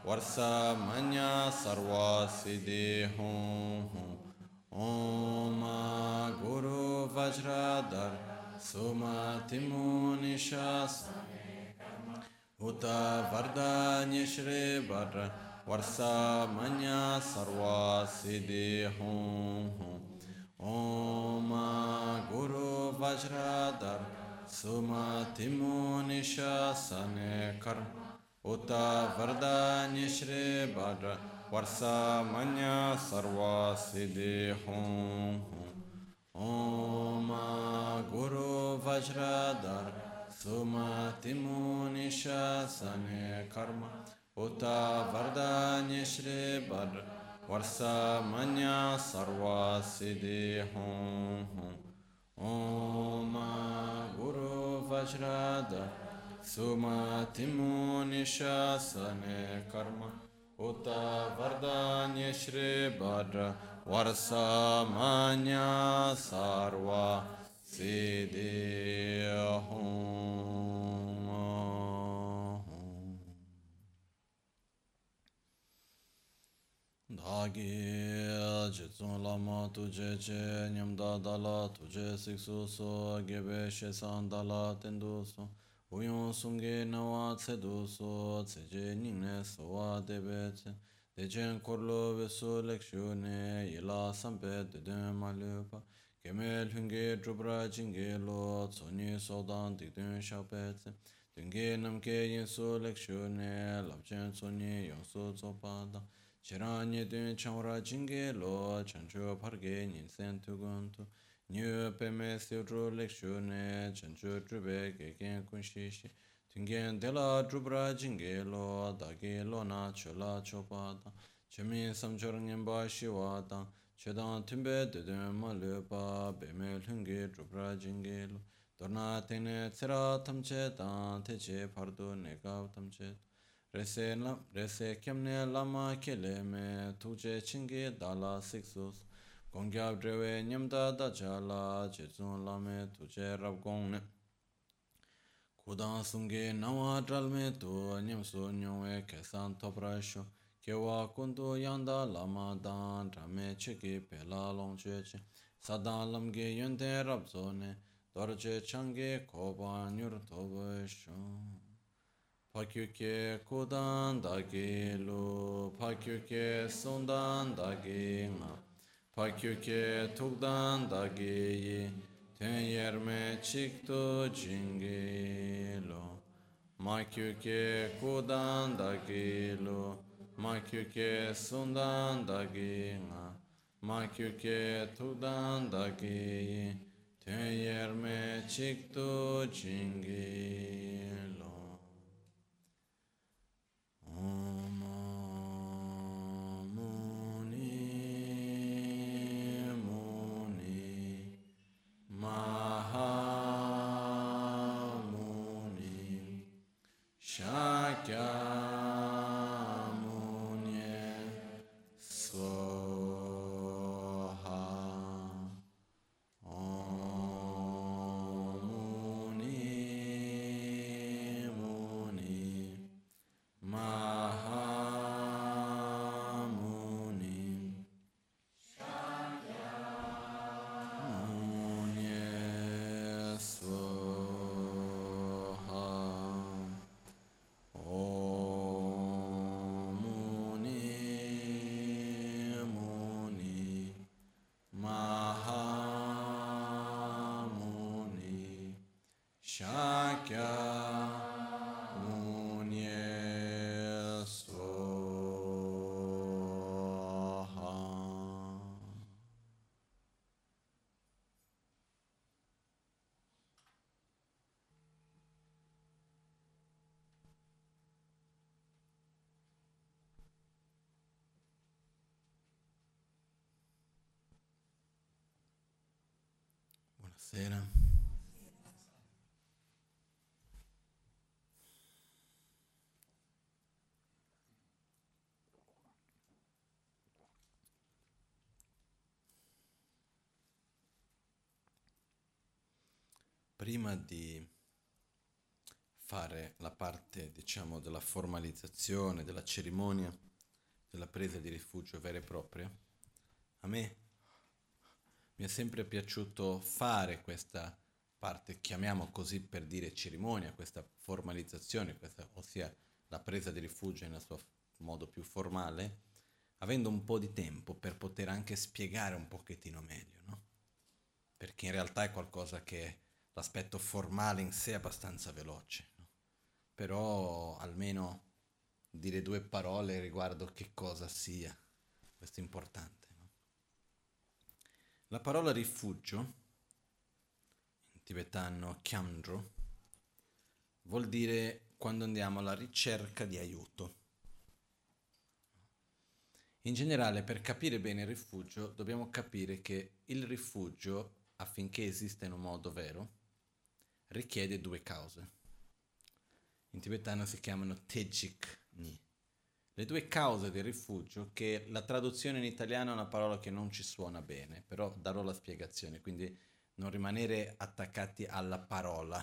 Uta Vardanya Shri Bara Varsa Manya Sarva Siddhi Hum Om Guru Vajradhar Sumatimu Nishasane Uta Vardanya Shri Bara Varsa Manya Sarva Siddhi Hum Om Guru Uta Vardanya Shri Bhadra Varsa Manya Sarva Siddhi Hum. Om Guru Vajradhar Sumatimu Nishasane Karma. Uta Vardanya Shri Bhadra Varsa Manya Sarva Siddhi Hum. Om Guru Vajradhar Sumatimu Nishasane Uta Vardanya Shri Bhadra Varsa Manya Sarva Siddhi Hum Dhagi Jitsun Lama Tuje Che Nyamda Dala Tuje Siksu So Gebe Shesan Dala Tendu So Uyon Sungge Nawa Tsedu So Tseje Ningne Sowa Debe Tse Dejen Korlo Vesu Lekshune Yila Sampe Deden Malupa Kemel Hunge Drupra Jinge Lo Tsoni Sodan Dikdun Shape Tse Dunge Namke Yinsu Lekshune Labchen Tsoni Yonsu Tsopada Chiranye Dun Chamra Jinge Lo Chanchu Parge Ninsen Tuguntu Nyu Peme Siudru Lekshune Chanchu Drube Gegen Kunshishi Tungen Dela Drupra Jinge Lo Dagi Lo Na Chula Chopada Chemin Samchor Nyemba Shiwada Chedan Tumbe Dudun Malupa Beme Lungi Drupra Jinge Lo Dorna Tene Tsira Tamche Dan Teche Pardu Negav Tamche Rese lam, rese kemne lama kele me tuje chingi dala siksus gongyab drewe nyamda da chala chezun lame tuje rab gongne kudan sungi nawa dralme tu nyamsu nyongwe kesan toprasho kewa kundu yanda lama dan drame chiki pela gongkyab drewe nyamda dacha la lame tu che rab gong kudan sumge nawa dralme tu nyam su nyongwe kesan topra shu kewa kundu yanda lama dan drame cheki pe la long che che sadan lamge yonte rab zo ne change koba nyur tobe shu Pakyuke kudan dagi lu, pakyuke sundan dagi ngam. Pakyuke tukdan dageyi ten yerme çıktı cingilo. Makyuke kudan dagilo. Makyuke sundan dagina. Makyuke tukdan dageyi ten yerme çıktı cingilo. Om. Mahamuni Buonasera. Prima di fare la parte, diciamo, della formalizzazione, della cerimonia, della presa di rifugio vera e propria, a me mi è sempre piaciuto fare questa parte, chiamiamo così per dire cerimonia, questa formalizzazione, questa, ossia la presa di rifugio nel suo modo più formale, avendo un po' di tempo per poter anche spiegare un pochettino meglio, no? Perché in realtà è qualcosa che l'aspetto formale in sé è abbastanza veloce, no? però almeno dire due parole riguardo che cosa sia, questo è importante. La parola rifugio, in tibetano kyamdro, vuol dire quando andiamo alla ricerca di aiuto. In generale, per capire bene il rifugio, dobbiamo capire che il rifugio, affinché esista in un modo vero, richiede due cause. In tibetano si chiamano Tejik Ni. Le due cause del rifugio, che la traduzione in italiano è una parola che non ci suona bene, però darò la spiegazione, quindi non rimanere attaccati alla parola,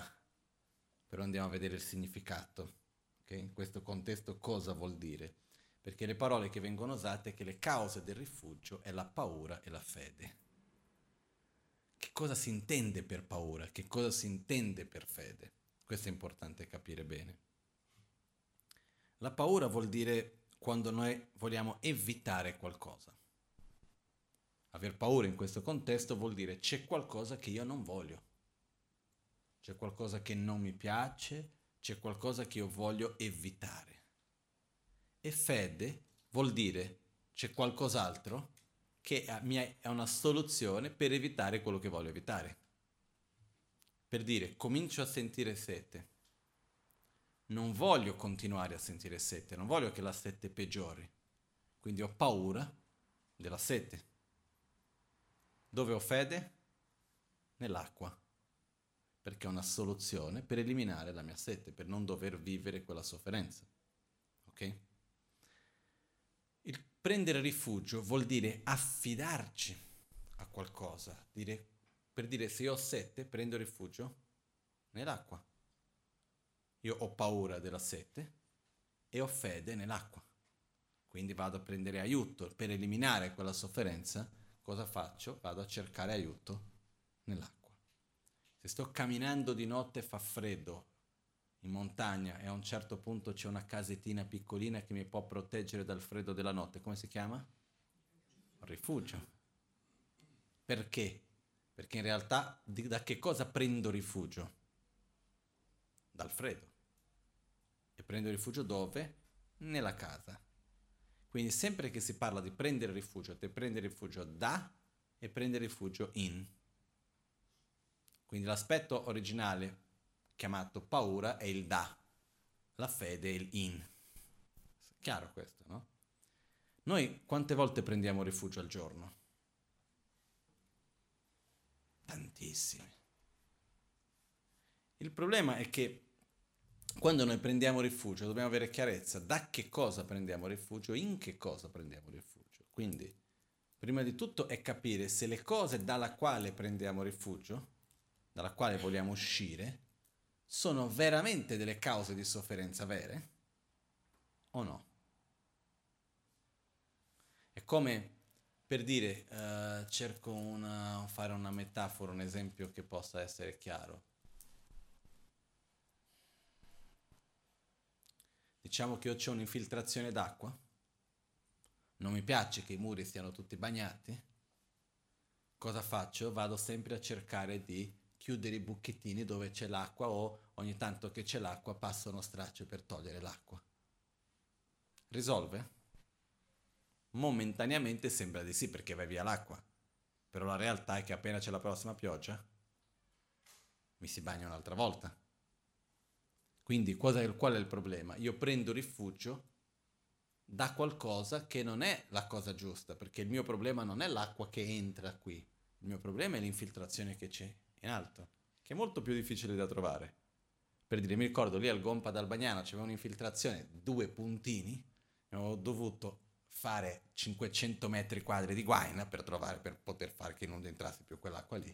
però andiamo a vedere il significato. Okay? In questo contesto cosa vuol dire? Perché le parole che vengono usate è che le cause del rifugio è la paura e la fede che cosa si intende per paura, che cosa si intende per fede. Questo è importante capire bene. La paura vuol dire quando noi vogliamo evitare qualcosa. Aver paura in questo contesto vuol dire c'è qualcosa che io non voglio, c'è qualcosa che non mi piace, c'è qualcosa che io voglio evitare. E fede vuol dire c'è qualcos'altro che è una soluzione per evitare quello che voglio evitare. Per dire, comincio a sentire sete. Non voglio continuare a sentire sete, non voglio che la sete peggiori. Quindi ho paura della sete. Dove ho fede? Nell'acqua. Perché è una soluzione per eliminare la mia sete, per non dover vivere quella sofferenza. Ok? Prendere rifugio vuol dire affidarci a qualcosa, dire, per dire se io ho sette prendo rifugio nell'acqua. Io ho paura della sete e ho fede nell'acqua. Quindi vado a prendere aiuto per eliminare quella sofferenza. Cosa faccio? Vado a cercare aiuto nell'acqua. Se sto camminando di notte e fa freddo in montagna e a un certo punto c'è una casettina piccolina che mi può proteggere dal freddo della notte. Come si chiama? Rifugio. Perché? Perché in realtà da che cosa prendo rifugio? Dal freddo. E prendo rifugio dove? Nella casa. Quindi sempre che si parla di prendere rifugio, te prendi rifugio da e prendere rifugio in. Quindi l'aspetto originale chiamato paura è il da, la fede è il in. Chiaro questo, no? Noi quante volte prendiamo rifugio al giorno? Tantissime. Il problema è che quando noi prendiamo rifugio dobbiamo avere chiarezza da che cosa prendiamo rifugio, in che cosa prendiamo rifugio. Quindi, prima di tutto è capire se le cose dalla quale prendiamo rifugio, dalla quale vogliamo uscire, sono veramente delle cause di sofferenza vere o no? È come per dire, uh, cerco una, fare una metafora, un esempio che possa essere chiaro. Diciamo che io ho un'infiltrazione d'acqua, non mi piace che i muri siano tutti bagnati, cosa faccio? Vado sempre a cercare di chiudere i buchettini dove c'è l'acqua o ogni tanto che c'è l'acqua passa uno straccio per togliere l'acqua. Risolve? Momentaneamente sembra di sì perché va via l'acqua, però la realtà è che appena c'è la prossima pioggia mi si bagna un'altra volta. Quindi qual è il problema? Io prendo rifugio da qualcosa che non è la cosa giusta, perché il mio problema non è l'acqua che entra qui, il mio problema è l'infiltrazione che c'è in alto, che è molto più difficile da trovare. Per dire, mi ricordo lì al Gompa d'Albagnano c'era un'infiltrazione, due puntini, ho dovuto fare 500 metri quadri di guaina per, trovare, per poter fare che non entrasse più quell'acqua lì.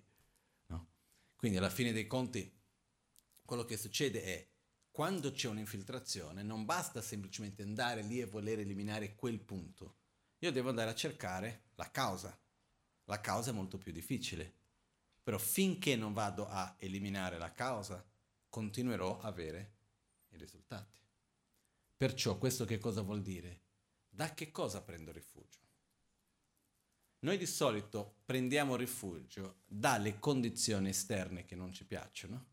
No? Quindi alla fine dei conti quello che succede è quando c'è un'infiltrazione non basta semplicemente andare lì e voler eliminare quel punto. Io devo andare a cercare la causa. La causa è molto più difficile. Però finché non vado a eliminare la causa, continuerò a avere i risultati. Perciò questo che cosa vuol dire? Da che cosa prendo rifugio? Noi di solito prendiamo rifugio dalle condizioni esterne che non ci piacciono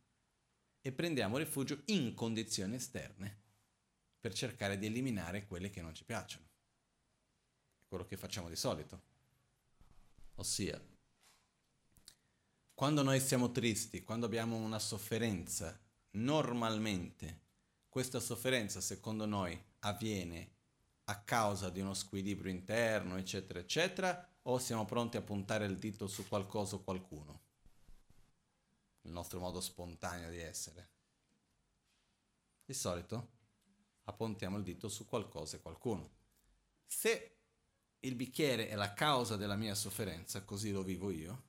e prendiamo rifugio in condizioni esterne per cercare di eliminare quelle che non ci piacciono. È quello che facciamo di solito. Ossia, quando noi siamo tristi, quando abbiamo una sofferenza, normalmente questa sofferenza secondo noi avviene a causa di uno squilibrio interno, eccetera, eccetera, o siamo pronti a puntare il dito su qualcosa o qualcuno? Il nostro modo spontaneo di essere. Di solito appuntiamo il dito su qualcosa e qualcuno. Se il bicchiere è la causa della mia sofferenza, così lo vivo io,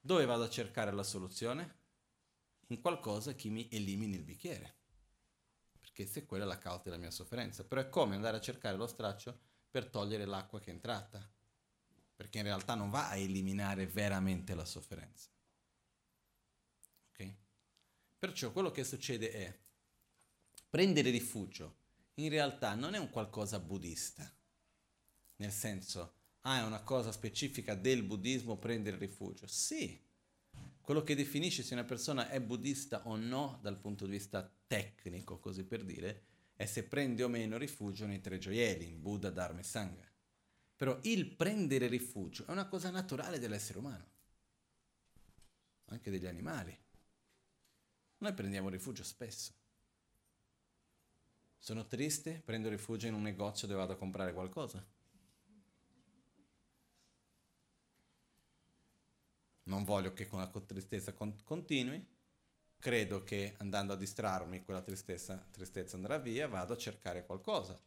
dove vado a cercare la soluzione? In qualcosa che mi elimini il bicchiere che se quella è la causa della mia sofferenza. Però è come andare a cercare lo straccio per togliere l'acqua che è entrata, perché in realtà non va a eliminare veramente la sofferenza. Perciò quello che succede è prendere rifugio in realtà non è un qualcosa buddista, nel senso, ah, è una cosa specifica del buddismo prendere rifugio. Sì, quello che definisce se una persona è buddista o no dal punto di vista tecnico, così per dire, è se prende o meno rifugio nei tre gioielli, in Buddha, Dharma e Sangha. Però il prendere rifugio è una cosa naturale dell'essere umano, anche degli animali. Noi prendiamo rifugio spesso. Sono triste, prendo rifugio in un negozio dove vado a comprare qualcosa. non voglio che con la tristezza con- continui, credo che andando a distrarmi quella tristezza, tristezza andrà via, vado a cercare qualcosa.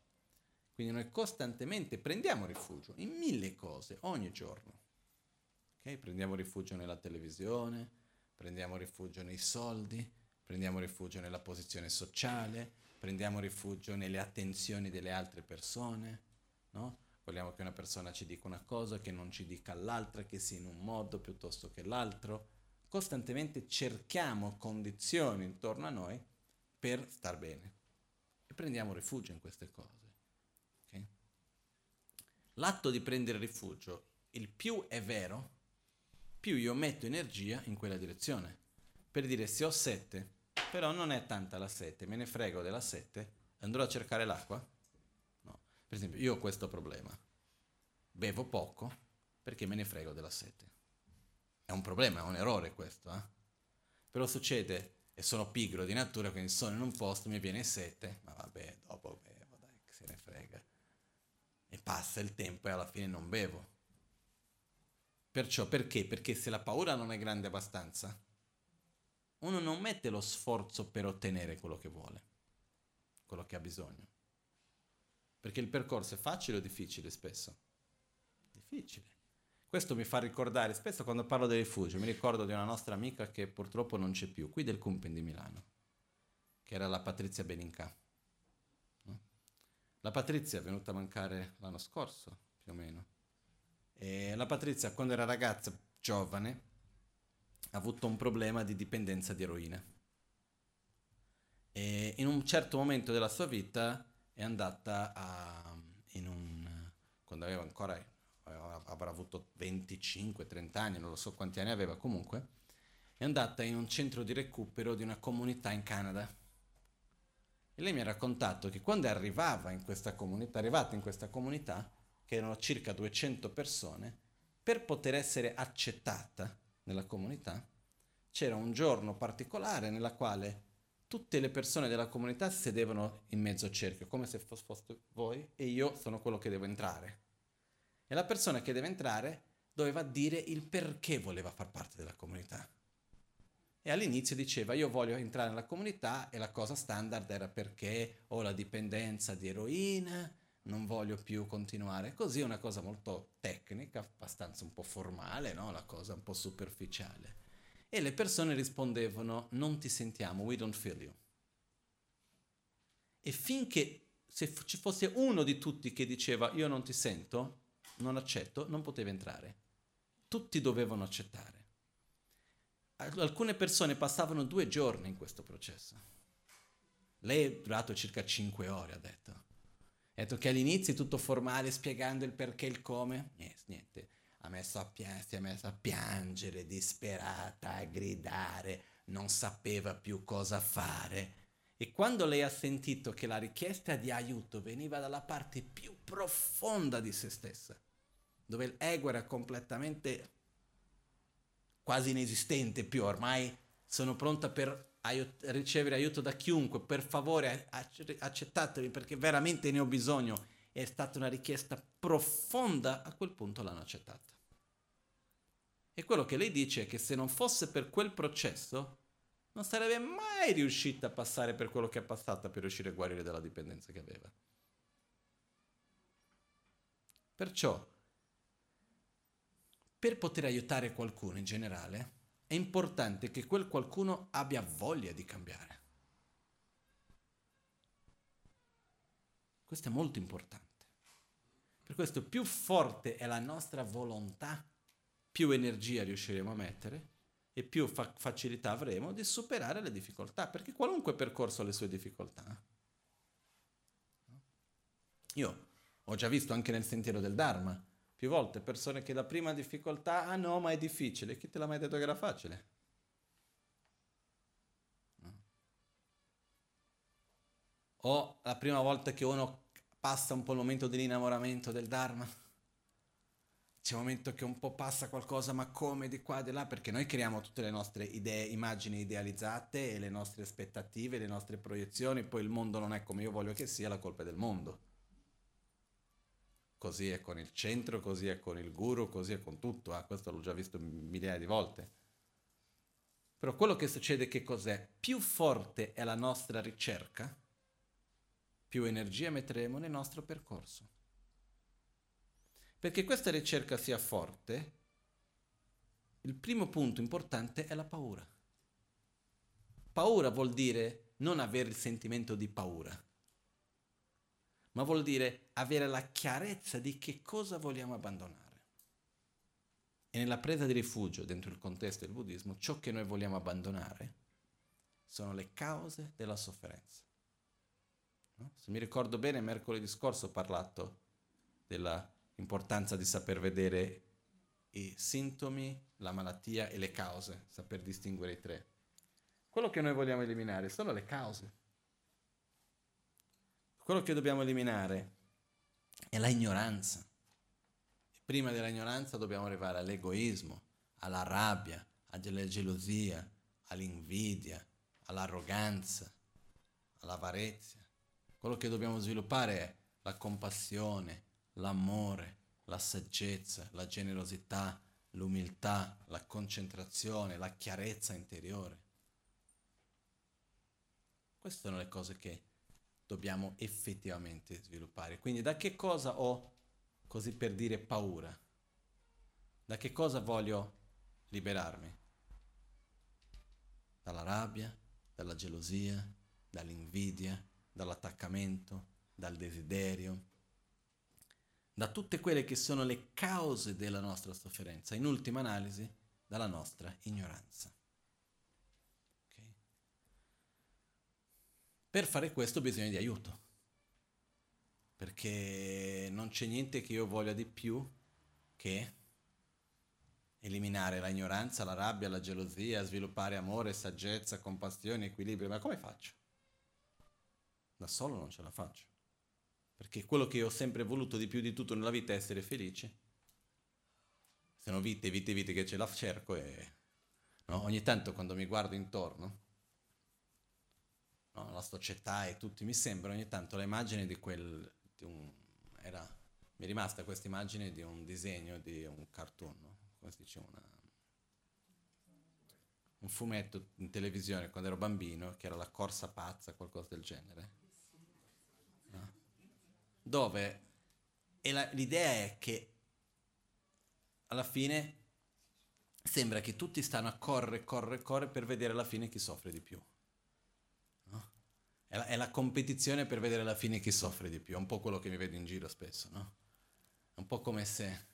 Quindi noi costantemente prendiamo rifugio in mille cose ogni giorno. Okay? Prendiamo rifugio nella televisione, prendiamo rifugio nei soldi, prendiamo rifugio nella posizione sociale, prendiamo rifugio nelle attenzioni delle altre persone, no? Vogliamo che una persona ci dica una cosa, che non ci dica l'altra, che sia in un modo piuttosto che l'altro. Costantemente cerchiamo condizioni intorno a noi per star bene e prendiamo rifugio in queste cose. Okay? L'atto di prendere rifugio, il più è vero, più io metto energia in quella direzione. Per dire se ho sette, però non è tanta la sette, me ne frego della sette, andrò a cercare l'acqua? Per esempio, io ho questo problema. Bevo poco perché me ne frego della sete. È un problema, è un errore questo, eh? Però succede, e sono pigro di natura, quindi sono in un posto, mi viene sete, ma vabbè, dopo bevo, dai, che se ne frega. E passa il tempo e alla fine non bevo. Perciò perché? Perché se la paura non è grande abbastanza, uno non mette lo sforzo per ottenere quello che vuole, quello che ha bisogno. Perché il percorso è facile o difficile spesso? Difficile. Questo mi fa ricordare, spesso quando parlo del rifugio, mi ricordo di una nostra amica che purtroppo non c'è più, qui del Cumpen di Milano, che era la Patrizia Benincà. La Patrizia è venuta a mancare l'anno scorso, più o meno. E la Patrizia, quando era ragazza, giovane, ha avuto un problema di dipendenza di eroina. E in un certo momento della sua vita è andata a, un, quando aveva ancora, avrà avuto 25-30 anni, non lo so quanti anni aveva comunque, è andata in un centro di recupero di una comunità in Canada. E lei mi ha raccontato che quando arrivava in questa comunità, arrivata in questa comunità, che erano circa 200 persone, per poter essere accettata nella comunità, c'era un giorno particolare nella quale tutte le persone della comunità sedevano in mezzo al cerchio, come se foste voi e io sono quello che devo entrare. E la persona che deve entrare doveva dire il perché voleva far parte della comunità. E all'inizio diceva io voglio entrare nella comunità e la cosa standard era perché ho la dipendenza di eroina, non voglio più continuare. Così è una cosa molto tecnica, abbastanza un po' formale, no? la cosa un po' superficiale. E le persone rispondevano non ti sentiamo, we don't feel you. E finché se ci fosse uno di tutti che diceva io non ti sento, non accetto, non poteva entrare. Tutti dovevano accettare. Alcune persone passavano due giorni in questo processo. Lei è durato circa cinque ore, ha detto. Ha detto che all'inizio è tutto formale, spiegando il perché e il come. Yes, niente. Ha messo a pia- si è messa a piangere, disperata, a gridare, non sapeva più cosa fare. E quando lei ha sentito che la richiesta di aiuto veniva dalla parte più profonda di se stessa, dove l'ego era completamente quasi inesistente più, ormai sono pronta per aiut- ricevere aiuto da chiunque, per favore accettatemi perché veramente ne ho bisogno. È stata una richiesta profonda, a quel punto l'hanno accettata. E quello che lei dice è che se non fosse per quel processo, non sarebbe mai riuscita a passare per quello che è passata per riuscire a guarire dalla dipendenza che aveva. Perciò per poter aiutare qualcuno in generale, è importante che quel qualcuno abbia voglia di cambiare. Questo è molto importante. Per questo più forte è la nostra volontà, più energia riusciremo a mettere e più fa- facilità avremo di superare le difficoltà, perché qualunque percorso ha le sue difficoltà. Io ho già visto anche nel sentiero del Dharma, più volte persone che la prima difficoltà, ah no, ma è difficile. Chi te l'ha mai detto che era facile? No. O la prima volta che uno passa un po' il momento dell'innamoramento del Dharma. C'è un momento che un po' passa qualcosa, ma come di qua di là, perché noi creiamo tutte le nostre idee, immagini idealizzate e le nostre aspettative, le nostre proiezioni, poi il mondo non è come io voglio che sia, la colpa è del mondo così è con il centro, così è con il guru, così è con tutto. Ah, questo l'ho già visto migliaia di volte. Però quello che succede che cos'è? Più forte è la nostra ricerca, più energia metteremo nel nostro percorso. Perché questa ricerca sia forte, il primo punto importante è la paura. Paura vuol dire non avere il sentimento di paura ma vuol dire avere la chiarezza di che cosa vogliamo abbandonare. E nella presa di rifugio, dentro il contesto del buddismo, ciò che noi vogliamo abbandonare sono le cause della sofferenza. No? Se mi ricordo bene, mercoledì scorso ho parlato dell'importanza di saper vedere i sintomi, la malattia e le cause, saper distinguere i tre. Quello che noi vogliamo eliminare sono le cause. Quello che dobbiamo eliminare è la ignoranza. Prima dell'ignoranza dobbiamo arrivare all'egoismo, alla rabbia, alla gelosia, all'invidia, all'arroganza, all'avarezia. Quello che dobbiamo sviluppare è la compassione, l'amore, la saggezza, la generosità, l'umiltà, la concentrazione, la chiarezza interiore. Queste sono le cose che dobbiamo effettivamente sviluppare. Quindi da che cosa ho, così per dire, paura? Da che cosa voglio liberarmi? Dalla rabbia, dalla gelosia, dall'invidia, dall'attaccamento, dal desiderio, da tutte quelle che sono le cause della nostra sofferenza, in ultima analisi dalla nostra ignoranza. Per fare questo bisogna di aiuto, perché non c'è niente che io voglia di più che eliminare la ignoranza, la rabbia, la gelosia, sviluppare amore, saggezza, compassione, equilibrio. Ma come faccio? Da solo non ce la faccio. Perché quello che ho sempre voluto di più di tutto nella vita è essere felice. Sono vite, vite, vite che ce la cerco e no? ogni tanto quando mi guardo intorno no? la società e tutti, mi sembra ogni tanto l'immagine di quel, di un, era, mi è rimasta questa immagine di un disegno di un cartoon, no? come si dice, una, un fumetto in televisione quando ero bambino, che era La corsa pazza, qualcosa del genere, no? dove la, l'idea è che alla fine sembra che tutti stanno a correre, correre, correre per vedere alla fine chi soffre di più. È, la, è, la, competizione per vedere alla fine chi soffre di più, è un po' quello che mi vedo in giro spesso, no? È un po' come se...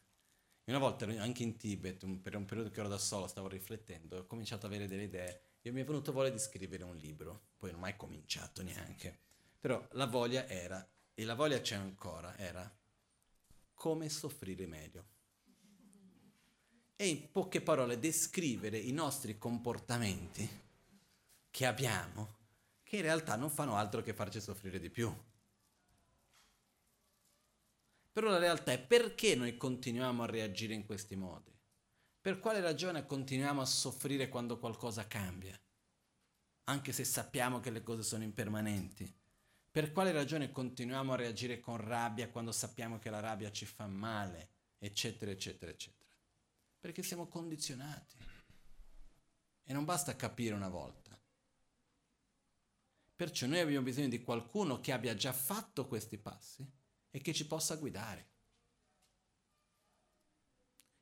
Una volta anche in Tibet, per un periodo che ero da solo, stavo riflettendo, ho cominciato ad avere delle idee e mi è venuto voglia di scrivere un libro, poi non ho mai cominciato neanche, però la voglia era, e la voglia c'è ancora, era come soffrire meglio e in poche parole descrivere i nostri comportamenti che abbiamo, che in realtà non fanno altro che farci soffrire di più. Però la realtà è perché noi continuiamo a reagire in questi modi? Per quale ragione continuiamo a soffrire quando qualcosa cambia? Anche se sappiamo che le cose sono impermanenti. Per quale ragione continuiamo a reagire con rabbia quando sappiamo che la rabbia ci fa male? Eccetera, eccetera, eccetera perché siamo condizionati. E non basta capire una volta. Perciò noi abbiamo bisogno di qualcuno che abbia già fatto questi passi e che ci possa guidare.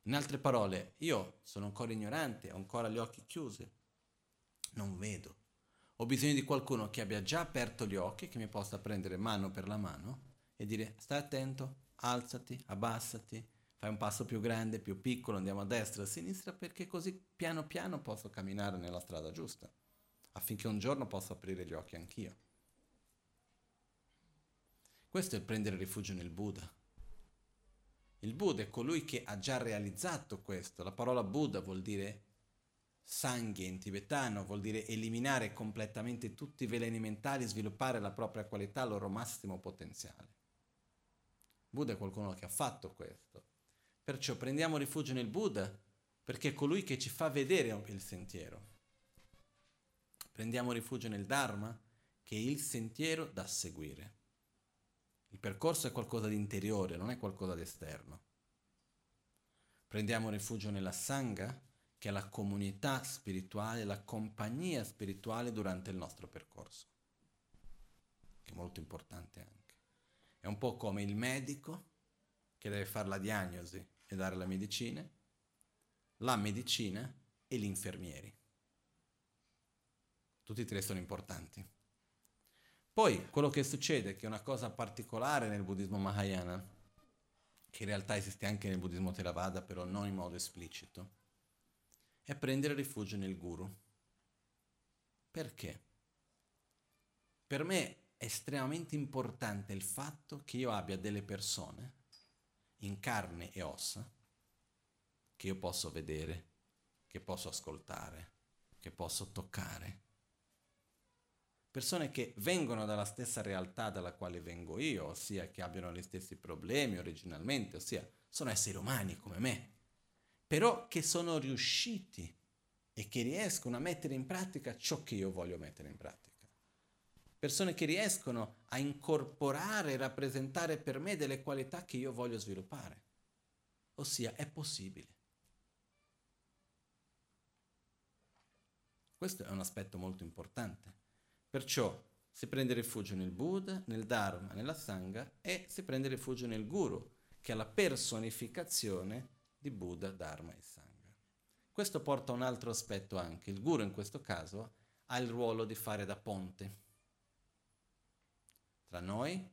In altre parole, io sono ancora ignorante, ho ancora gli occhi chiusi, non vedo. Ho bisogno di qualcuno che abbia già aperto gli occhi, che mi possa prendere mano per la mano e dire stai attento, alzati, abbassati, fai un passo più grande, più piccolo, andiamo a destra, a sinistra, perché così piano piano posso camminare nella strada giusta, affinché un giorno possa aprire gli occhi anch'io. Questo è prendere rifugio nel Buddha. Il Buddha è colui che ha già realizzato questo. La parola Buddha vuol dire sangue in tibetano, vuol dire eliminare completamente tutti i veleni mentali, sviluppare la propria qualità, il loro massimo potenziale. Buddha è qualcuno che ha fatto questo. Perciò prendiamo rifugio nel Buddha perché è colui che ci fa vedere il sentiero. Prendiamo rifugio nel Dharma che è il sentiero da seguire. Il percorso è qualcosa di interiore, non è qualcosa di esterno. Prendiamo rifugio nella Sangha che è la comunità spirituale, la compagnia spirituale durante il nostro percorso, che è molto importante anche. È un po' come il medico che deve fare la diagnosi e dare la medicina, la medicina e gli infermieri. Tutti e tre sono importanti. Poi quello che succede, che è una cosa particolare nel buddismo Mahayana, che in realtà esiste anche nel buddismo Theravada, però non in modo esplicito, è prendere rifugio nel guru. Perché? Per me è estremamente importante il fatto che io abbia delle persone in carne e ossa che io posso vedere, che posso ascoltare, che posso toccare. Persone che vengono dalla stessa realtà dalla quale vengo io, ossia che abbiano gli stessi problemi originalmente, ossia sono esseri umani come me, però che sono riusciti e che riescono a mettere in pratica ciò che io voglio mettere in pratica persone che riescono a incorporare e rappresentare per me delle qualità che io voglio sviluppare. Ossia, è possibile. Questo è un aspetto molto importante. Perciò si prende rifugio nel Buddha, nel Dharma, nella Sangha e si prende rifugio nel Guru, che è la personificazione di Buddha, Dharma e Sangha. Questo porta a un altro aspetto anche. Il Guru in questo caso ha il ruolo di fare da ponte tra noi,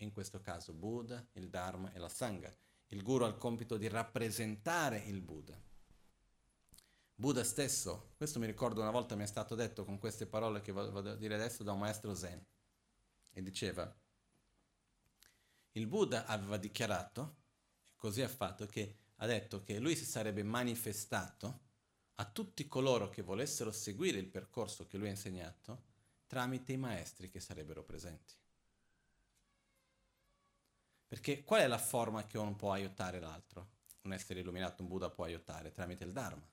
in questo caso Buddha, il Dharma e la Sangha. Il guru ha il compito di rappresentare il Buddha. Buddha stesso, questo mi ricordo una volta mi è stato detto con queste parole che vado a dire adesso da un maestro Zen, e diceva, il Buddha aveva dichiarato, così ha fatto, che ha detto che lui si sarebbe manifestato a tutti coloro che volessero seguire il percorso che lui ha insegnato tramite i maestri che sarebbero presenti. Perché qual è la forma che uno può aiutare l'altro? Un essere illuminato, un Buddha può aiutare tramite il Dharma.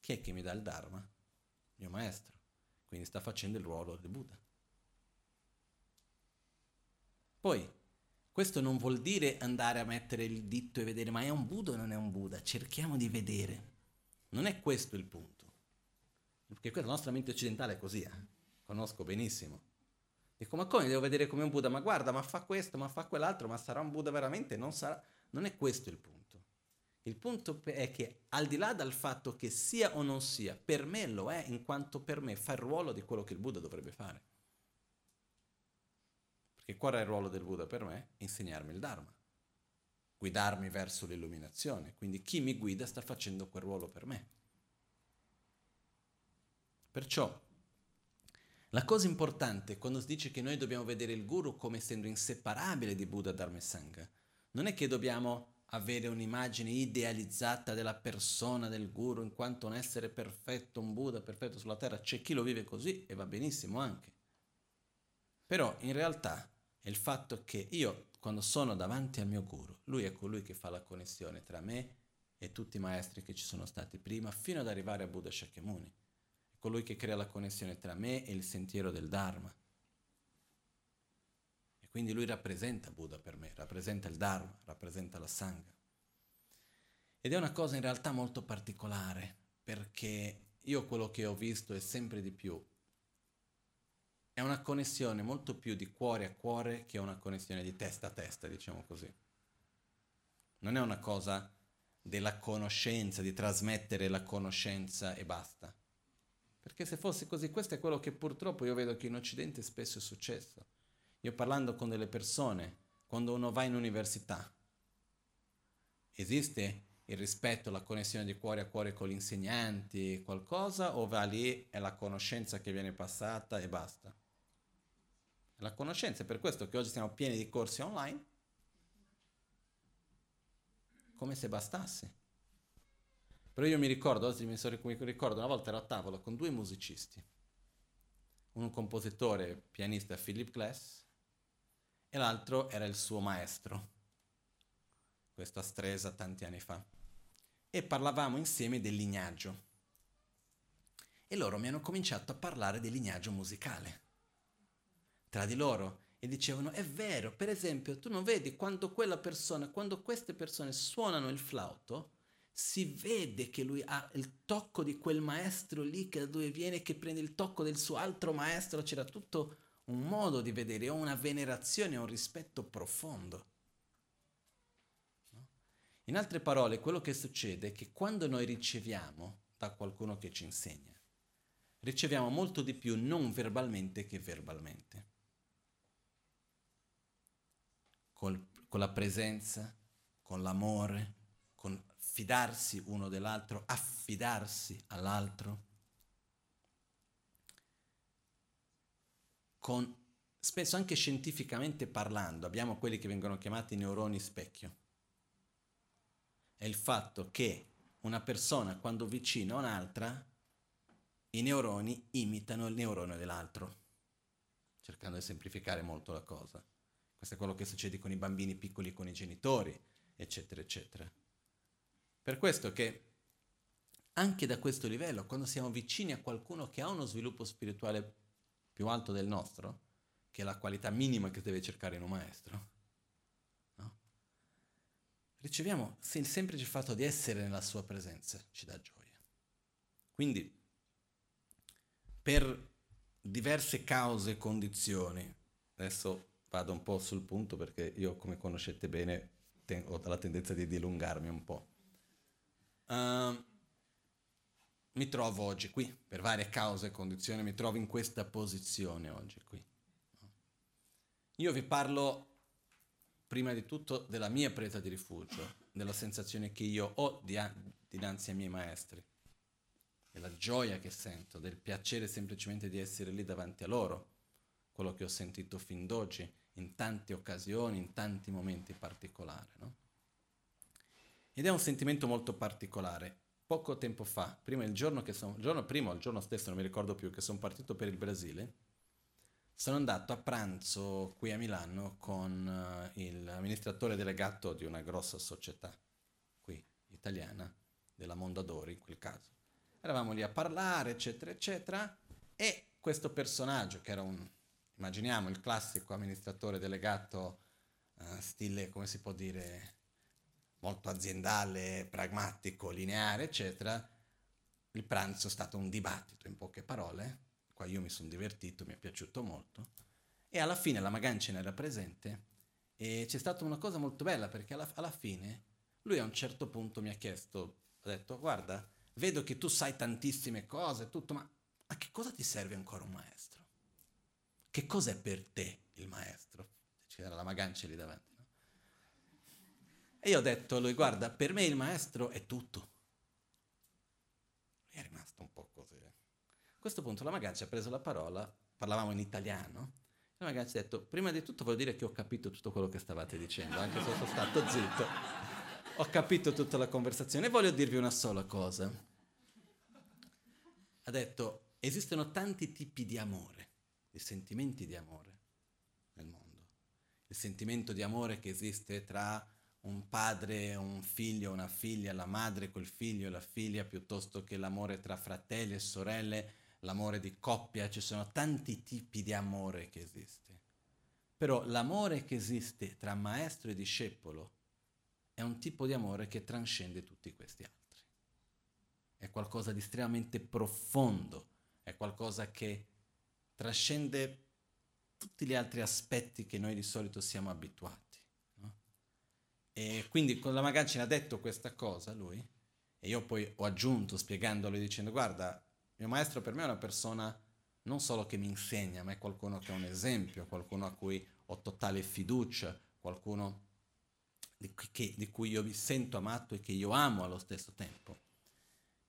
Chi è che mi dà il Dharma? Il mio maestro. Quindi sta facendo il ruolo del Buddha. Poi, questo non vuol dire andare a mettere il dito e vedere ma è un Buddha o non è un Buddha. Cerchiamo di vedere. Non è questo il punto. Perché questa nostra mente occidentale è così, eh? conosco benissimo. Dico, ma come devo vedere come un Buddha? Ma guarda, ma fa questo, ma fa quell'altro, ma sarà un Buddha veramente? Non sarà. Non è questo il punto. Il punto è che al di là dal fatto che sia o non sia, per me lo è in quanto per me fa il ruolo di quello che il Buddha dovrebbe fare. Perché qual è il ruolo del Buddha per me? Insegnarmi il Dharma, guidarmi verso l'illuminazione. Quindi chi mi guida sta facendo quel ruolo per me. Perciò la cosa importante quando si dice che noi dobbiamo vedere il guru come essendo inseparabile di Buddha, Dharma e Sangha, non è che dobbiamo avere un'immagine idealizzata della persona del guru in quanto un essere perfetto, un Buddha perfetto sulla terra. C'è chi lo vive così e va benissimo anche. Però in realtà è il fatto che io, quando sono davanti al mio guru, lui è colui che fa la connessione tra me e tutti i maestri che ci sono stati prima, fino ad arrivare a Buddha Shakyamuni. Colui che crea la connessione tra me e il sentiero del Dharma. Quindi lui rappresenta Buddha per me, rappresenta il Dharma, rappresenta la Sangha. Ed è una cosa in realtà molto particolare, perché io quello che ho visto è sempre di più. È una connessione molto più di cuore a cuore che una connessione di testa a testa, diciamo così. Non è una cosa della conoscenza, di trasmettere la conoscenza e basta. Perché se fosse così, questo è quello che purtroppo io vedo che in Occidente spesso è successo io parlando con delle persone, quando uno va in università, esiste il rispetto, la connessione di cuore a cuore con gli insegnanti, qualcosa, o va lì è la conoscenza che viene passata e basta? La conoscenza, è per questo che oggi siamo pieni di corsi online, come se bastasse. Però io mi ricordo, oggi mi ricordo, una volta ero a tavola con due musicisti, un compositore, pianista Philip Glass e l'altro era il suo maestro, questa stresa tanti anni fa. E parlavamo insieme del lignaggio. E loro mi hanno cominciato a parlare del lignaggio musicale. Tra di loro e dicevano è vero, per esempio, tu non vedi quando quella persona, quando queste persone suonano il flauto, si vede che lui ha il tocco di quel maestro lì che da dove viene, che prende il tocco del suo altro maestro, c'era tutto un modo di vedere, ho una venerazione, un rispetto profondo. In altre parole, quello che succede è che quando noi riceviamo da qualcuno che ci insegna, riceviamo molto di più non verbalmente che verbalmente. Col, con la presenza, con l'amore, con fidarsi uno dell'altro, affidarsi all'altro. Con, spesso anche scientificamente parlando, abbiamo quelli che vengono chiamati neuroni specchio. È il fatto che una persona quando vicina a un'altra, i neuroni imitano il neurone dell'altro, cercando di semplificare molto la cosa. Questo è quello che succede con i bambini piccoli con i genitori, eccetera, eccetera. Per questo che anche da questo livello, quando siamo vicini a qualcuno che ha uno sviluppo spirituale più alto del nostro, che è la qualità minima che deve cercare in un maestro, no? riceviamo il semplice fatto di essere nella sua presenza, ci dà gioia. Quindi, per diverse cause e condizioni, adesso vado un po' sul punto perché io, come conoscete bene, ho la tendenza di dilungarmi un po'. Uh, mi trovo oggi qui, per varie cause e condizioni, mi trovo in questa posizione oggi qui. Io vi parlo prima di tutto della mia presa di rifugio, della sensazione che io ho dinanzi ai miei maestri, della gioia che sento, del piacere semplicemente di essere lì davanti a loro, quello che ho sentito fin d'oggi, in tante occasioni, in tanti momenti particolari. No? Ed è un sentimento molto particolare poco tempo fa, prima il giorno che sono, giorno prima o il giorno stesso, non mi ricordo più, che sono partito per il Brasile, sono andato a pranzo qui a Milano con uh, l'amministratore delegato di una grossa società qui italiana, della Mondadori in quel caso. Eravamo lì a parlare, eccetera, eccetera, e questo personaggio, che era un, immaginiamo, il classico amministratore delegato, uh, stile, come si può dire, molto aziendale, pragmatico, lineare, eccetera, il pranzo è stato un dibattito in poche parole, qua io mi sono divertito, mi è piaciuto molto, e alla fine la Magancina era presente e c'è stata una cosa molto bella perché alla, alla fine lui a un certo punto mi ha chiesto, ha detto guarda, vedo che tu sai tantissime cose, tutto, ma a che cosa ti serve ancora un maestro? Che cos'è per te il maestro? C'era la Magancia lì davanti. E io ho detto a lui, guarda, per me il maestro è tutto. E è rimasto un po' così. A questo punto la Magancia ha preso la parola, parlavamo in italiano, e la Magancia ha detto, prima di tutto voglio dire che ho capito tutto quello che stavate dicendo, anche se sono stato zitto. Ho capito tutta la conversazione e voglio dirvi una sola cosa. Ha detto, esistono tanti tipi di amore, di sentimenti di amore nel mondo. Il sentimento di amore che esiste tra un padre un figlio, una figlia, la madre col figlio la figlia, piuttosto che l'amore tra fratelli e sorelle, l'amore di coppia, ci sono tanti tipi di amore che esiste. Però l'amore che esiste tra maestro e discepolo è un tipo di amore che trascende tutti questi altri. È qualcosa di estremamente profondo, è qualcosa che trascende tutti gli altri aspetti che noi di solito siamo abituati. E quindi con la Magancina ha detto questa cosa lui, e io poi ho aggiunto spiegandolo dicendo guarda, mio maestro per me è una persona non solo che mi insegna, ma è qualcuno che è un esempio, qualcuno a cui ho totale fiducia, qualcuno di cui, che, di cui io mi sento amato e che io amo allo stesso tempo.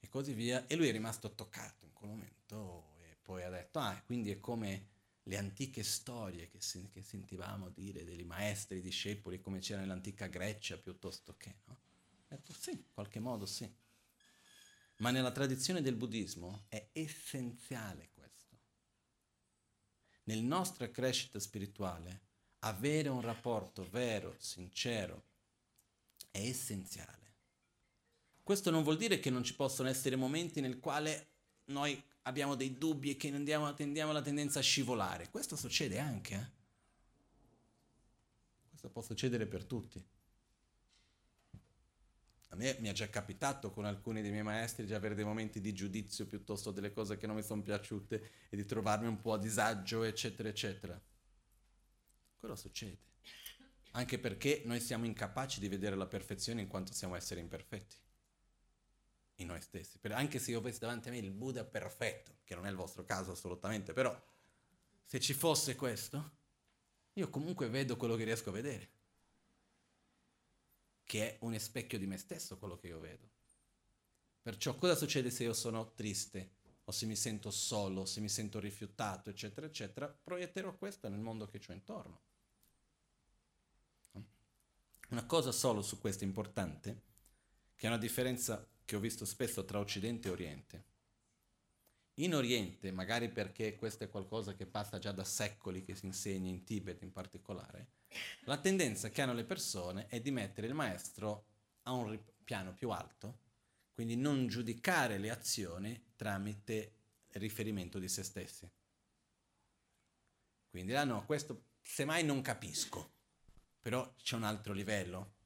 E così via. E lui è rimasto toccato in quel momento e poi ha detto, ah, quindi è come le antiche storie che, si, che sentivamo dire dei maestri, discepoli, come c'era nell'antica Grecia piuttosto che, no? Ho detto sì, in qualche modo sì. Ma nella tradizione del buddismo è essenziale questo. Nella nostra crescita spirituale, avere un rapporto vero, sincero, è essenziale. Questo non vuol dire che non ci possono essere momenti nel quale noi abbiamo dei dubbi e che andiamo, tendiamo la tendenza a scivolare. Questo succede anche. Eh? Questo può succedere per tutti. A me mi è già capitato con alcuni dei miei maestri di avere dei momenti di giudizio piuttosto delle cose che non mi sono piaciute e di trovarmi un po' a disagio, eccetera, eccetera. Quello succede. Anche perché noi siamo incapaci di vedere la perfezione in quanto siamo esseri imperfetti in noi stessi. Anche se io avessi davanti a me il Buddha perfetto, che non è il vostro caso assolutamente, però se ci fosse questo, io comunque vedo quello che riesco a vedere, che è un specchio di me stesso quello che io vedo. Perciò cosa succede se io sono triste o se mi sento solo, se mi sento rifiutato, eccetera, eccetera, proietterò questo nel mondo che ho intorno. Una cosa solo su questo importante, che è una differenza che ho visto spesso tra Occidente e Oriente. In Oriente, magari perché questo è qualcosa che passa già da secoli, che si insegna in Tibet in particolare, la tendenza che hanno le persone è di mettere il maestro a un piano più alto, quindi non giudicare le azioni tramite riferimento di se stessi. Quindi, ah no, questo semmai non capisco, però c'è un altro livello,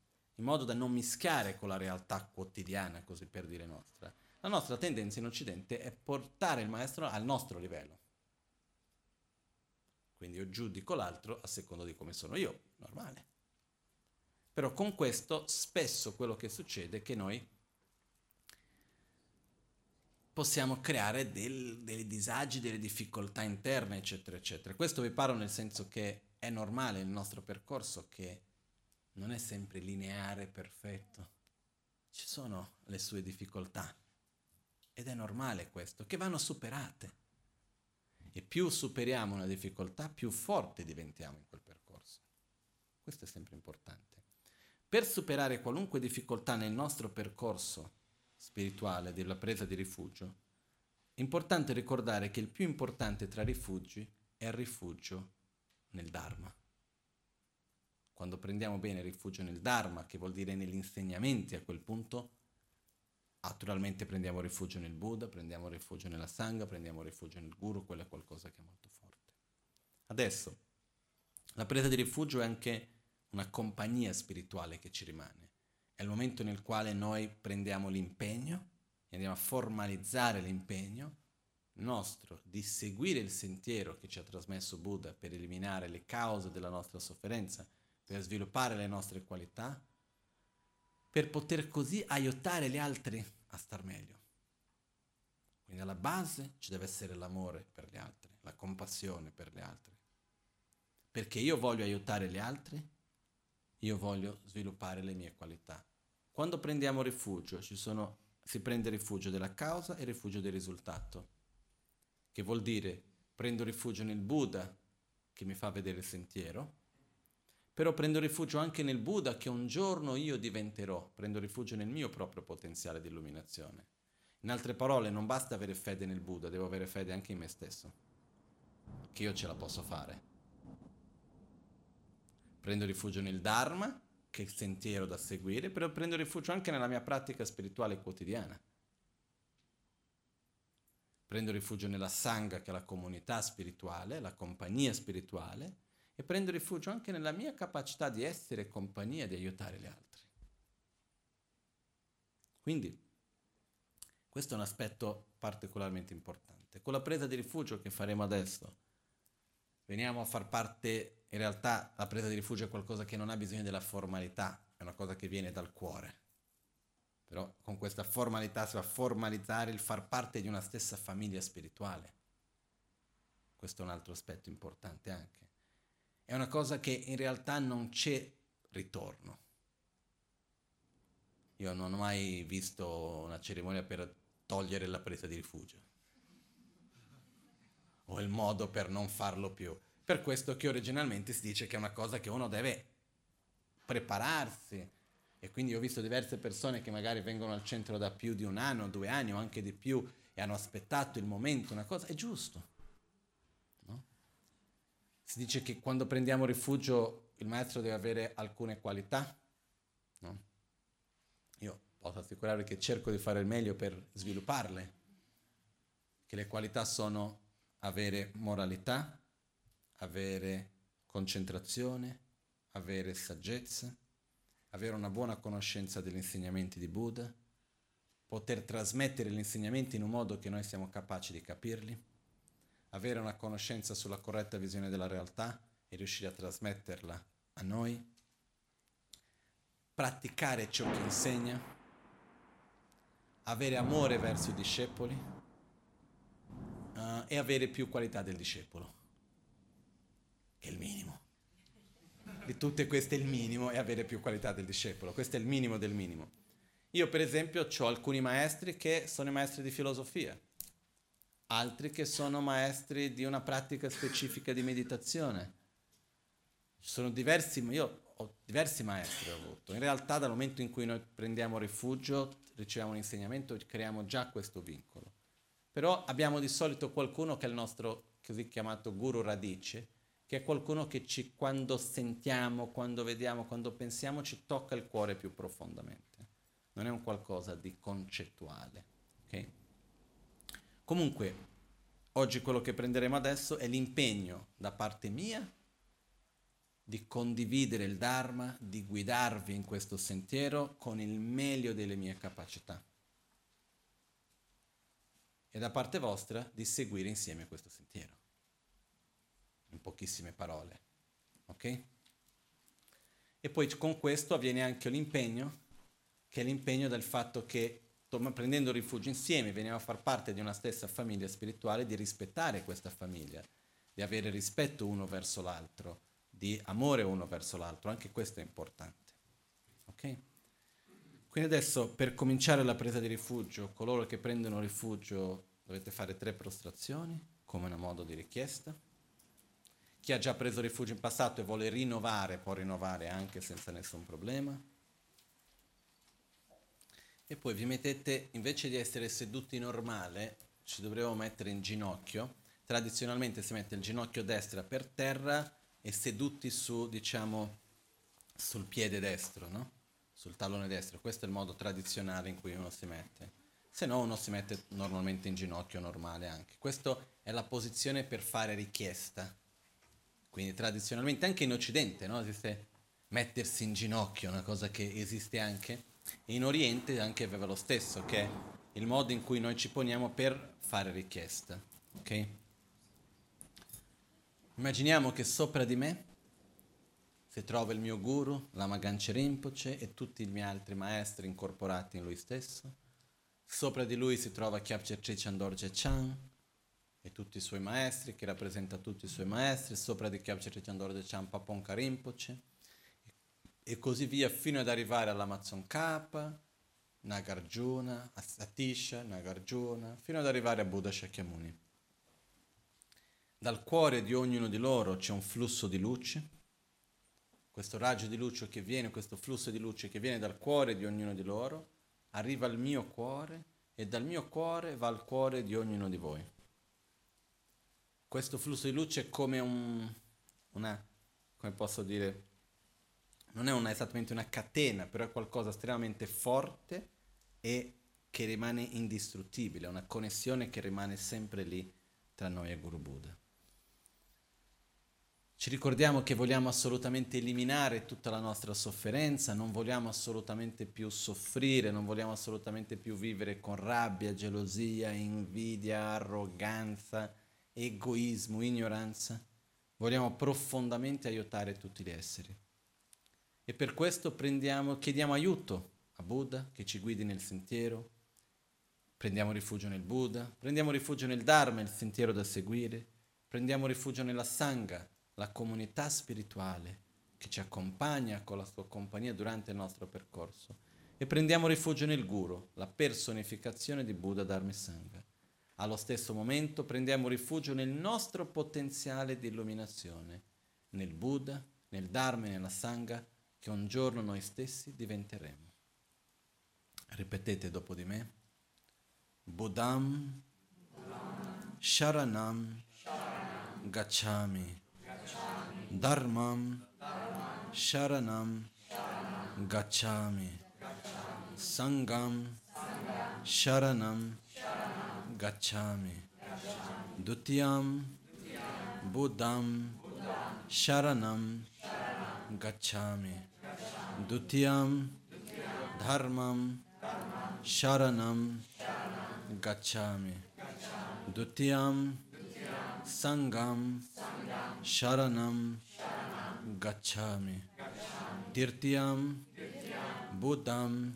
in modo da non mischiare con la realtà quotidiana, così per dire nostra. La nostra tendenza in Occidente è portare il maestro al nostro livello. Quindi io giudico l'altro a seconda di come sono io, normale. Però con questo spesso quello che succede è che noi possiamo creare del, dei disagi, delle difficoltà interne, eccetera, eccetera. Questo vi parlo nel senso che è normale il nostro percorso che non è sempre lineare, perfetto. Ci sono le sue difficoltà. Ed è normale questo, che vanno superate. E più superiamo una difficoltà, più forte diventiamo in quel percorso. Questo è sempre importante. Per superare qualunque difficoltà nel nostro percorso spirituale della presa di rifugio, è importante ricordare che il più importante tra rifugi è il rifugio nel Dharma quando prendiamo bene rifugio nel Dharma, che vuol dire negli insegnamenti a quel punto, naturalmente prendiamo rifugio nel Buddha, prendiamo rifugio nella Sangha, prendiamo rifugio nel Guru, quello è qualcosa che è molto forte. Adesso, la presa di rifugio è anche una compagnia spirituale che ci rimane. È il momento nel quale noi prendiamo l'impegno e andiamo a formalizzare l'impegno nostro di seguire il sentiero che ci ha trasmesso Buddha per eliminare le cause della nostra sofferenza, per sviluppare le nostre qualità, per poter così aiutare gli altri a star meglio. Quindi alla base ci deve essere l'amore per gli altri, la compassione per gli altri. Perché io voglio aiutare gli altri, io voglio sviluppare le mie qualità. Quando prendiamo rifugio, sono, si prende rifugio della causa e rifugio del risultato che vuol dire prendo rifugio nel Buddha che mi fa vedere il sentiero, però prendo rifugio anche nel Buddha che un giorno io diventerò, prendo rifugio nel mio proprio potenziale di illuminazione. In altre parole, non basta avere fede nel Buddha, devo avere fede anche in me stesso, che io ce la posso fare. Prendo rifugio nel Dharma, che è il sentiero da seguire, però prendo rifugio anche nella mia pratica spirituale quotidiana prendo rifugio nella Sangha, che è la comunità spirituale, la compagnia spirituale, e prendo rifugio anche nella mia capacità di essere compagnia, di aiutare gli altri. Quindi, questo è un aspetto particolarmente importante. Con la presa di rifugio che faremo adesso, veniamo a far parte, in realtà la presa di rifugio è qualcosa che non ha bisogno della formalità, è una cosa che viene dal cuore. Però con questa formalità si va a formalizzare il far parte di una stessa famiglia spirituale. Questo è un altro aspetto importante anche. È una cosa che in realtà non c'è ritorno. Io non ho mai visto una cerimonia per togliere la presa di rifugio. O il modo per non farlo più. Per questo che originalmente si dice che è una cosa che uno deve prepararsi, e quindi ho visto diverse persone che magari vengono al centro da più di un anno, due anni o anche di più e hanno aspettato il momento, una cosa, è giusto. Si dice che quando prendiamo rifugio il maestro deve avere alcune qualità. No? Io posso assicurarvi che cerco di fare il meglio per svilupparle, che le qualità sono avere moralità, avere concentrazione, avere saggezza, avere una buona conoscenza degli insegnamenti di Buddha, poter trasmettere gli insegnamenti in un modo che noi siamo capaci di capirli, avere una conoscenza sulla corretta visione della realtà e riuscire a trasmetterla a noi, praticare ciò che insegna, avere amore verso i discepoli uh, e avere più qualità del discepolo, che è il minimo di tutte queste è il minimo e avere più qualità del discepolo. Questo è il minimo del minimo. Io per esempio ho alcuni maestri che sono i maestri di filosofia, altri che sono maestri di una pratica specifica di meditazione. Ci sono diversi, io ho diversi maestri ho avuto. In realtà dal momento in cui noi prendiamo rifugio, riceviamo un insegnamento, creiamo già questo vincolo. Però abbiamo di solito qualcuno che è il nostro così chiamato guru radice, che è qualcuno che ci, quando sentiamo, quando vediamo, quando pensiamo, ci tocca il cuore più profondamente. Non è un qualcosa di concettuale. Okay? Comunque, oggi quello che prenderemo adesso è l'impegno da parte mia di condividere il Dharma, di guidarvi in questo sentiero con il meglio delle mie capacità. E da parte vostra di seguire insieme questo sentiero in pochissime parole. Ok? E poi con questo avviene anche l'impegno, che è l'impegno del fatto che prendendo rifugio insieme veniamo a far parte di una stessa famiglia spirituale, di rispettare questa famiglia, di avere rispetto uno verso l'altro, di amore uno verso l'altro, anche questo è importante. Ok? Quindi adesso per cominciare la presa di rifugio, coloro che prendono rifugio dovete fare tre prostrazioni come una modo di richiesta. Chi ha già preso rifugio in passato e vuole rinnovare può rinnovare anche senza nessun problema. E poi vi mettete, invece di essere seduti normale, ci dovremo mettere in ginocchio. Tradizionalmente si mette il ginocchio destra per terra e seduti su, diciamo, sul piede destro, no? Sul tallone destro. Questo è il modo tradizionale in cui uno si mette. Se no uno si mette normalmente in ginocchio normale anche. Questa è la posizione per fare richiesta. Quindi tradizionalmente anche in Occidente no? esiste mettersi in ginocchio, una cosa che esiste anche. In Oriente anche aveva lo stesso, che il modo in cui noi ci poniamo per fare richiesta. Ok? Immaginiamo che sopra di me si trova il mio guru, Lama Ganche Rinpoche e tutti i miei altri maestri incorporati in lui stesso. Sopra di lui si trova Kyabche Trichan Dorje Chan e tutti i suoi maestri, che rappresenta tutti i suoi maestri. Sopra di Kyabche Trichan Dorje Chan Paponka Rinpoche e così via fino ad arrivare all'Amazon Kappa, Nagarjuna, Atisha, Nagarjuna, fino ad arrivare a Buddha Shakyamuni. Dal cuore di ognuno di loro c'è un flusso di luce, questo raggio di luce che viene, questo flusso di luce che viene dal cuore di ognuno di loro, arriva al mio cuore e dal mio cuore va al cuore di ognuno di voi. Questo flusso di luce è come un, una, come posso dire, non è una, esattamente una catena, però è qualcosa estremamente forte e che rimane indistruttibile, una connessione che rimane sempre lì tra noi e Guru Buddha. Ci ricordiamo che vogliamo assolutamente eliminare tutta la nostra sofferenza, non vogliamo assolutamente più soffrire, non vogliamo assolutamente più vivere con rabbia, gelosia, invidia, arroganza, egoismo, ignoranza. Vogliamo profondamente aiutare tutti gli esseri. E per questo chiediamo aiuto a Buddha che ci guidi nel sentiero, prendiamo rifugio nel Buddha, prendiamo rifugio nel Dharma, il sentiero da seguire, prendiamo rifugio nella Sangha, la comunità spirituale che ci accompagna con la sua compagnia durante il nostro percorso. E prendiamo rifugio nel Guru, la personificazione di Buddha Dharma e Sangha. Allo stesso momento prendiamo rifugio nel nostro potenziale di illuminazione, nel Buddha, nel Dharma e nella Sangha che un giorno noi stessi diventeremo. Ripetete dopo di me. Buddham Sharanam Gacchami Dharmam Sharanam Gacchami Sangam Sharanam Gacchami Dutiyam Buddham Sharanam Gacchami Dutiyam Dharmam Sharanam Gacchami Dutiyam Sangam Sharanam Gacchami Tirtiyam Buddham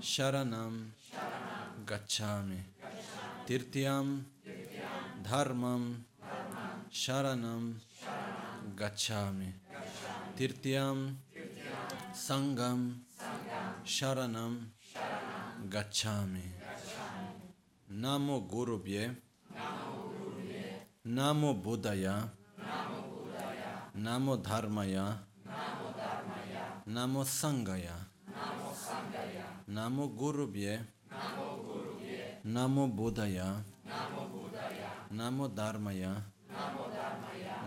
Sharanam Gacchami Tirtiyam Dharmam Sharanam Gacchami Tirtiyam Sangam. Sharanam. Gacchami. Namo Gurubhye. Namo Buddhaya. Namo Dharmaya. Namo Sangaya. Namo Gurubhye. Namo Buddhaya. Namo Dharmaya.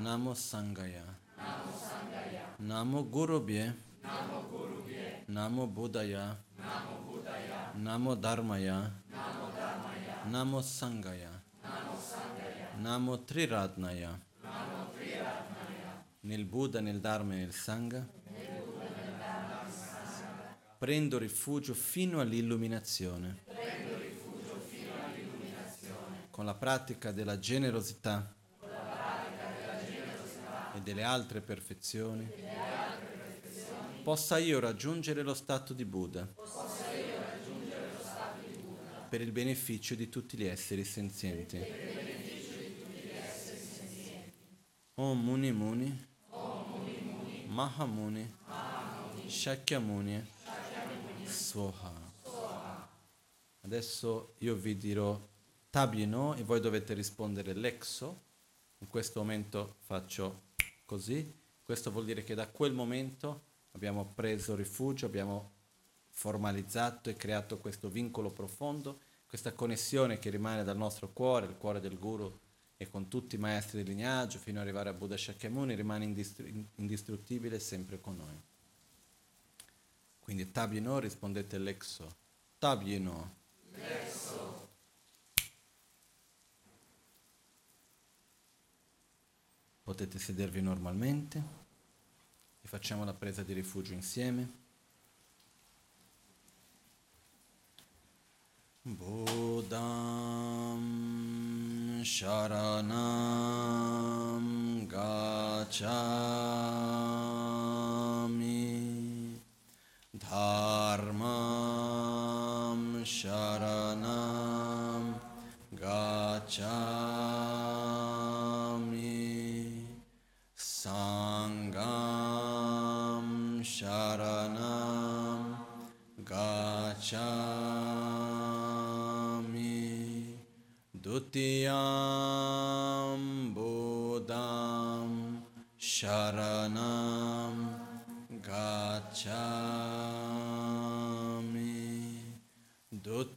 Namo Sangaya. Namo Gurubhye. Namo Buddhaya. Namo Dharmaya. Namo Sangaya. Namo Triratnaya. Nel Buddha, nel Dharma e nel Sangha. Prendo rifugio fino all'illuminazione. Con la pratica della generosità e delle altre perfezioni possa io raggiungere lo stato di Buddha per il beneficio di tutti gli esseri senzienti. Om Muni Muni, Mahamuni, Shakyamuni, Soha. Adesso io vi dirò Tabino e voi dovete rispondere l'exo. In questo momento faccio così. Questo vuol dire che da quel momento abbiamo preso rifugio, abbiamo formalizzato e creato questo vincolo profondo, questa connessione che rimane dal nostro cuore, il cuore del Guru e con tutti i maestri del lignaggio fino ad arrivare a Buddha Shakyamuni rimane indistru- indistruttibile sempre con noi. Quindi Tabino rispondete l'exo. Tabino. L'exo. Potete sedervi normalmente e facciamo la presa di rifugio insieme. Buddham Sharanam Gacchami Dharmam Sharanam Gacchami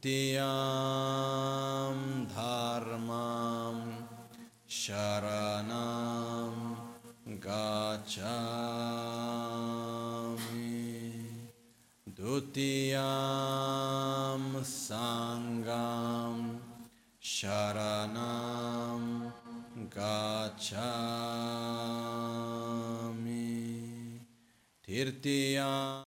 Dutiyam Dharmam Sharanam Gacchami Dutiyam Sangam Sharanam Gacchami Tirtiyam